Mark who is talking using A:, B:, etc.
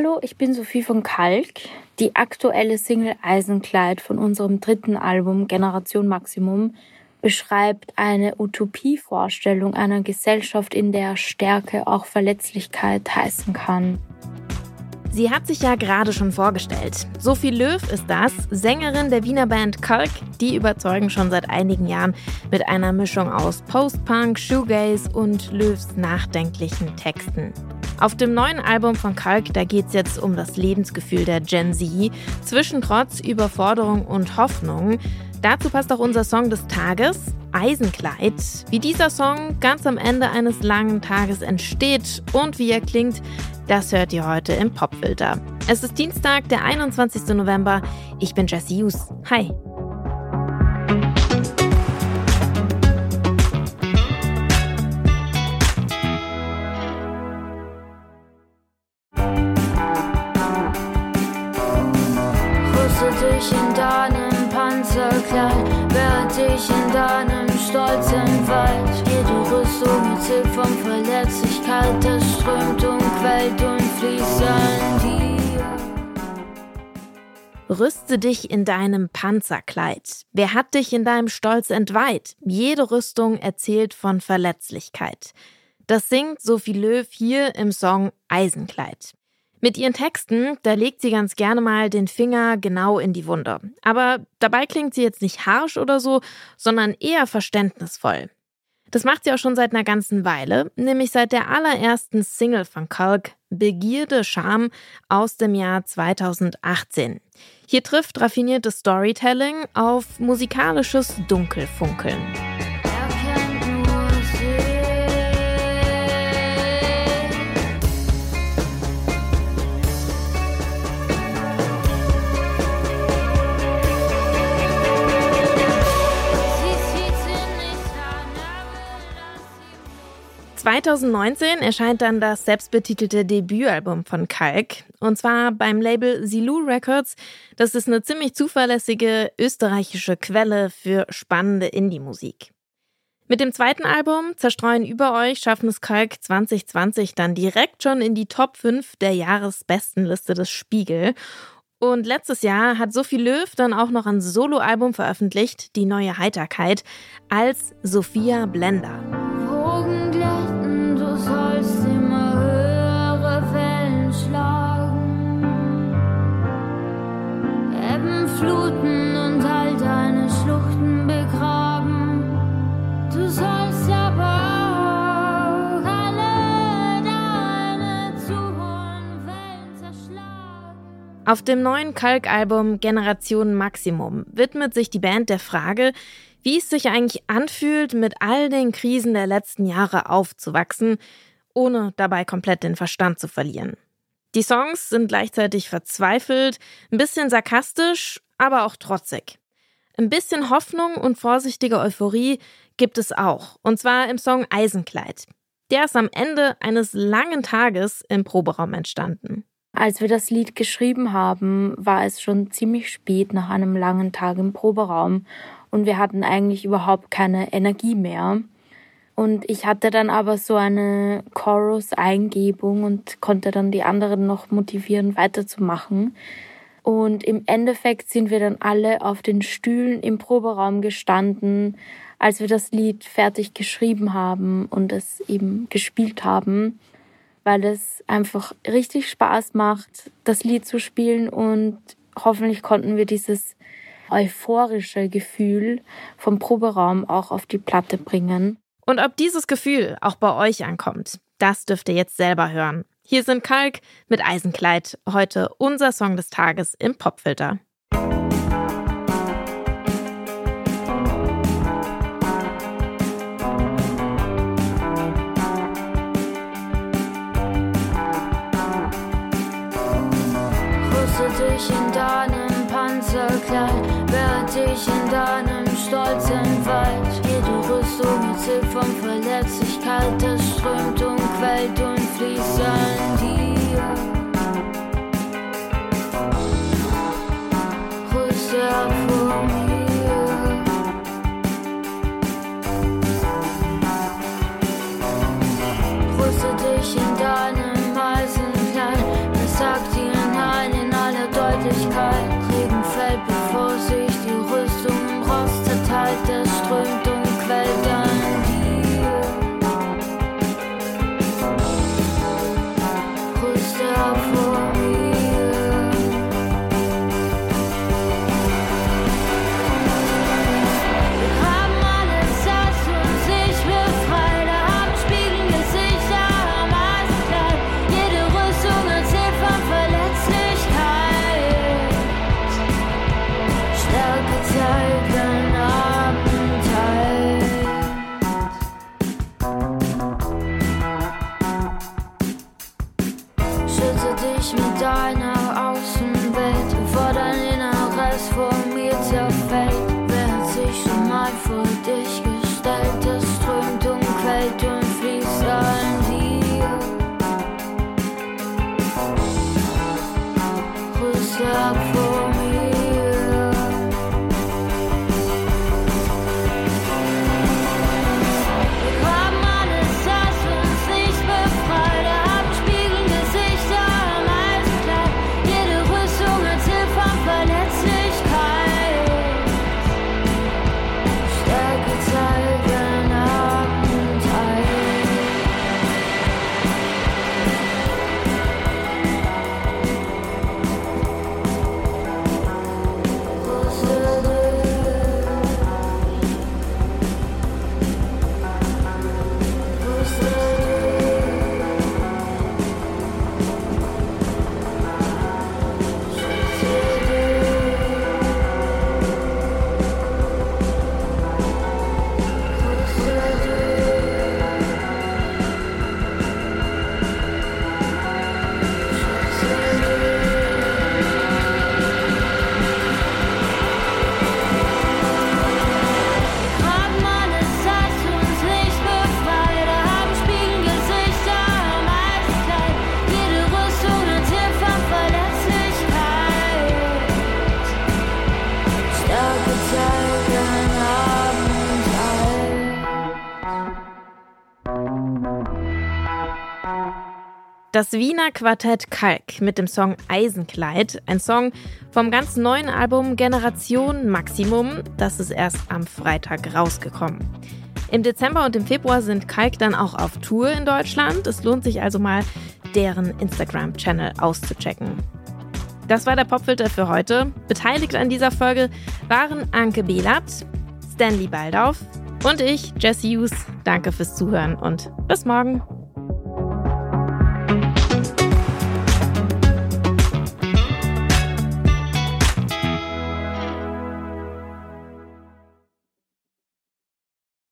A: Hallo, ich bin Sophie von Kalk. Die aktuelle Single Eisenkleid von unserem dritten Album Generation Maximum beschreibt eine Utopievorstellung einer Gesellschaft, in der Stärke auch Verletzlichkeit heißen kann.
B: Sie hat sich ja gerade schon vorgestellt. Sophie Löw ist das, Sängerin der Wiener Band Kalk. Die überzeugen schon seit einigen Jahren mit einer Mischung aus Post-Punk, Shoegaze und Löws nachdenklichen Texten. Auf dem neuen Album von Kalk, da geht es jetzt um das Lebensgefühl der Gen Z, zwischen Trotz, Überforderung und Hoffnung. Dazu passt auch unser Song des Tages, Eisenkleid. Wie dieser Song ganz am Ende eines langen Tages entsteht und wie er klingt, das hört ihr heute im Popfilter. Es ist Dienstag, der 21. November. Ich bin Jessie Hughes. Hi.
C: Dich in deinem Panzerkleid, werd dich in deinem stolzen Wald. Jede Rüstung erzählt von Verletzlichkeit, das strömt und quält und fließt an dir.
B: Rüste dich in deinem Panzerkleid. Wer hat dich in deinem Stolz entweiht? Jede Rüstung erzählt von Verletzlichkeit. Das singt Sophie Löw hier im Song Eisenkleid. Mit ihren Texten, da legt sie ganz gerne mal den Finger genau in die Wunde. Aber dabei klingt sie jetzt nicht harsh oder so, sondern eher verständnisvoll. Das macht sie auch schon seit einer ganzen Weile, nämlich seit der allerersten Single von Kalk, Begierde Scham aus dem Jahr 2018. Hier trifft raffiniertes Storytelling auf musikalisches Dunkelfunkeln. 2019 erscheint dann das selbstbetitelte Debütalbum von Kalk. Und zwar beim Label Zilou Records. Das ist eine ziemlich zuverlässige österreichische Quelle für spannende Indie-Musik. Mit dem zweiten Album Zerstreuen über euch schaffen es Kalk 2020 dann direkt schon in die Top 5 der Jahresbestenliste des Spiegel. Und letztes Jahr hat Sophie Löw dann auch noch ein Soloalbum veröffentlicht, Die neue Heiterkeit, als Sophia Blender. Auf dem neuen Kalkalbum Generation Maximum widmet sich die Band der Frage, wie es sich eigentlich anfühlt, mit all den Krisen der letzten Jahre aufzuwachsen, ohne dabei komplett den Verstand zu verlieren. Die Songs sind gleichzeitig verzweifelt, ein bisschen sarkastisch, aber auch trotzig. Ein bisschen Hoffnung und vorsichtige Euphorie gibt es auch, und zwar im Song Eisenkleid. Der ist am Ende eines langen Tages im Proberaum entstanden.
A: Als wir das Lied geschrieben haben, war es schon ziemlich spät nach einem langen Tag im Proberaum und wir hatten eigentlich überhaupt keine Energie mehr. Und ich hatte dann aber so eine Chorus-Eingebung und konnte dann die anderen noch motivieren, weiterzumachen. Und im Endeffekt sind wir dann alle auf den Stühlen im Proberaum gestanden, als wir das Lied fertig geschrieben haben und es eben gespielt haben, weil es einfach richtig Spaß macht, das Lied zu spielen und hoffentlich konnten wir dieses euphorische Gefühl vom Proberaum auch auf die Platte bringen.
B: Und ob dieses Gefühl auch bei euch ankommt, das dürft ihr jetzt selber hören. Hier sind Kalk mit Eisenkleid, heute unser Song des Tages im Popfilter.
C: for this.
B: Das Wiener Quartett Kalk mit dem Song Eisenkleid, ein Song vom ganz neuen Album Generation Maximum, das ist erst am Freitag rausgekommen. Im Dezember und im Februar sind Kalk dann auch auf Tour in Deutschland. Es lohnt sich also mal, deren Instagram-Channel auszuchecken. Das war der Popfilter für heute. Beteiligt an dieser Folge waren Anke Behlert, Stanley Baldauf und ich, Jesse Hughes. Danke fürs Zuhören und bis morgen.